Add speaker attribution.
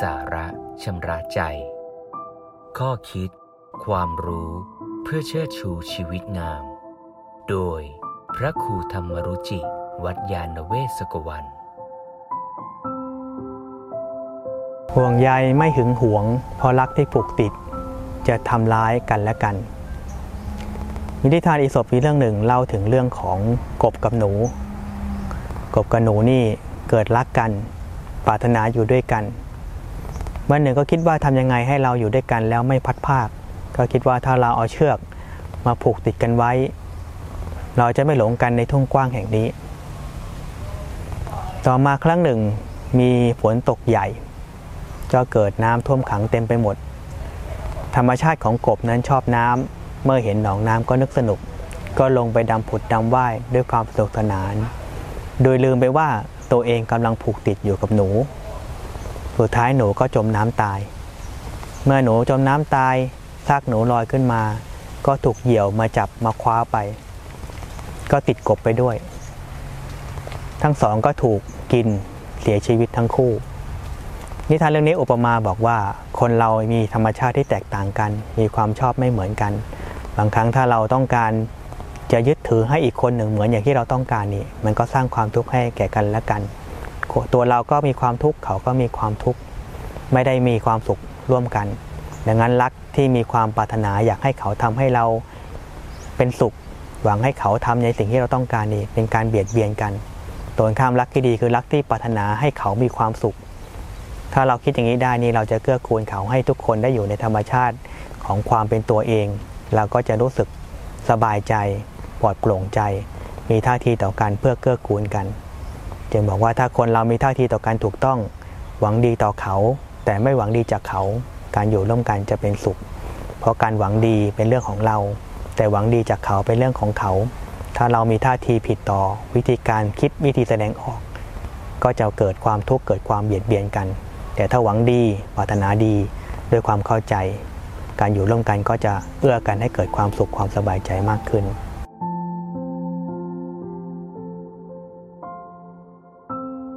Speaker 1: สาระชำระใจ ข้อคิด ความรู้เพื่อเชิดชูชีวิตงาม โดยพระครูธรรมรุจิ วัดยาณเวศกวัน
Speaker 2: ห่วงใยไม่หึงหวง เพราะรักที่ผูกติด จะทำร้ายกันและกันมีนิทานอีสปมีเรื่องหนึ่งเล่าถึงเรื่องของกบกับหนู กบกับหนูนี่เกิดรักกัน ปรารถนาอยู่ด้วยกัน วันหนึ่งก็คิดว่าทำยังไงให้เราอยู่ด้วยกันแล้วไม่พัดภาค ก็คิดว่าถ้าเราเอาเชือกมาผูกติดกันไว้ เราจะไม่หลงกันในทุ่งกว้างแห่งนี้ ต่อมาครั้งหนึ่งมีฝนตกใหญ่ ก็เกิดน้ำท่วมขังเต็มไปหมด ธรรมชาติของกบนั้นชอบน้ำเมื่อเห็นหนองน้ำก็นึกสนุก ก็ลงไปดำผุดดำว่ายด้วยความสนุกสนาน โดยลืมไปว่าตัวเองกำลังผูกติดอยู่กับหนู สุดท้ายหนูก็จมน้ำตาย เมื่อหนูจมน้ำตายซากหนูลอยขึ้นมา ก็ถูกเหยี่ยวมาจับมาคว้าไป ก็ติดกบไปด้วย ทั้งสองก็ถูกกินเสียชีวิตทั้งคู่ นิทานเรื่องนี้อุปมาบอกว่า คนเรามีธรรมชาติที่แตกต่างกัน มีความชอบไม่เหมือนกัน บางครั้งถ้าเราต้องการจะยึดถือให้อีกคนหนึ่งเหมือนอย่างที่เราต้องการนี่ มันก็สร้างความทุกข์ให้แก่กันและกัน ตัวเราก็มีความทุกข์เขาก็มีความทุกข์ไม่ได้มีความสุขร่วมกัน ดังนั้นรักที่มีความปรารถนาอยากให้เขาทำให้เราเป็นสุข หวังให้เขาทำในสิ่งที่เราต้องการนี่เป็นการเบียดเบียนกันตัวข้ามรักที่ดีคือรักที่ปรารถนาให้เขามีความสุข ถ้าเราคิดอย่างนี้ได้นี่เราจะเกื้อกูลเขาให้ทุกคนได้อยู่ในธรรมชาติของความเป็นตัวเอง เราก็จะรู้สึกสบายใจปลอดโปร่งใจ มีท่าทีต่อกันเพื่อเกื้อกูลกัน จึงบอกว่าถ้าคนเรามีท่าทีต่อกันถูกต้อง หวังดีต่อเขา แต่ไม่หวังดีจากเขา การอยู่ร่วมกันจะเป็นสุข เพราะการหวังดีเป็นเรื่องของเรา แต่หวังดีจากเขาเป็นเรื่องของเขา ถ้าเรามีท่าทีผิดต่อ วิธีการคิดวิธีแสดงออก ก็จะเกิดความทุกข์เกิดความเบียดเบียนกัน แต่ถ้าหวังดีปรารถนาดีด้วยความเข้าใจ การอยู่ร่วมกันก็จะเอื้อกันให้เกิดความสุขความสบายใจมากขึ้น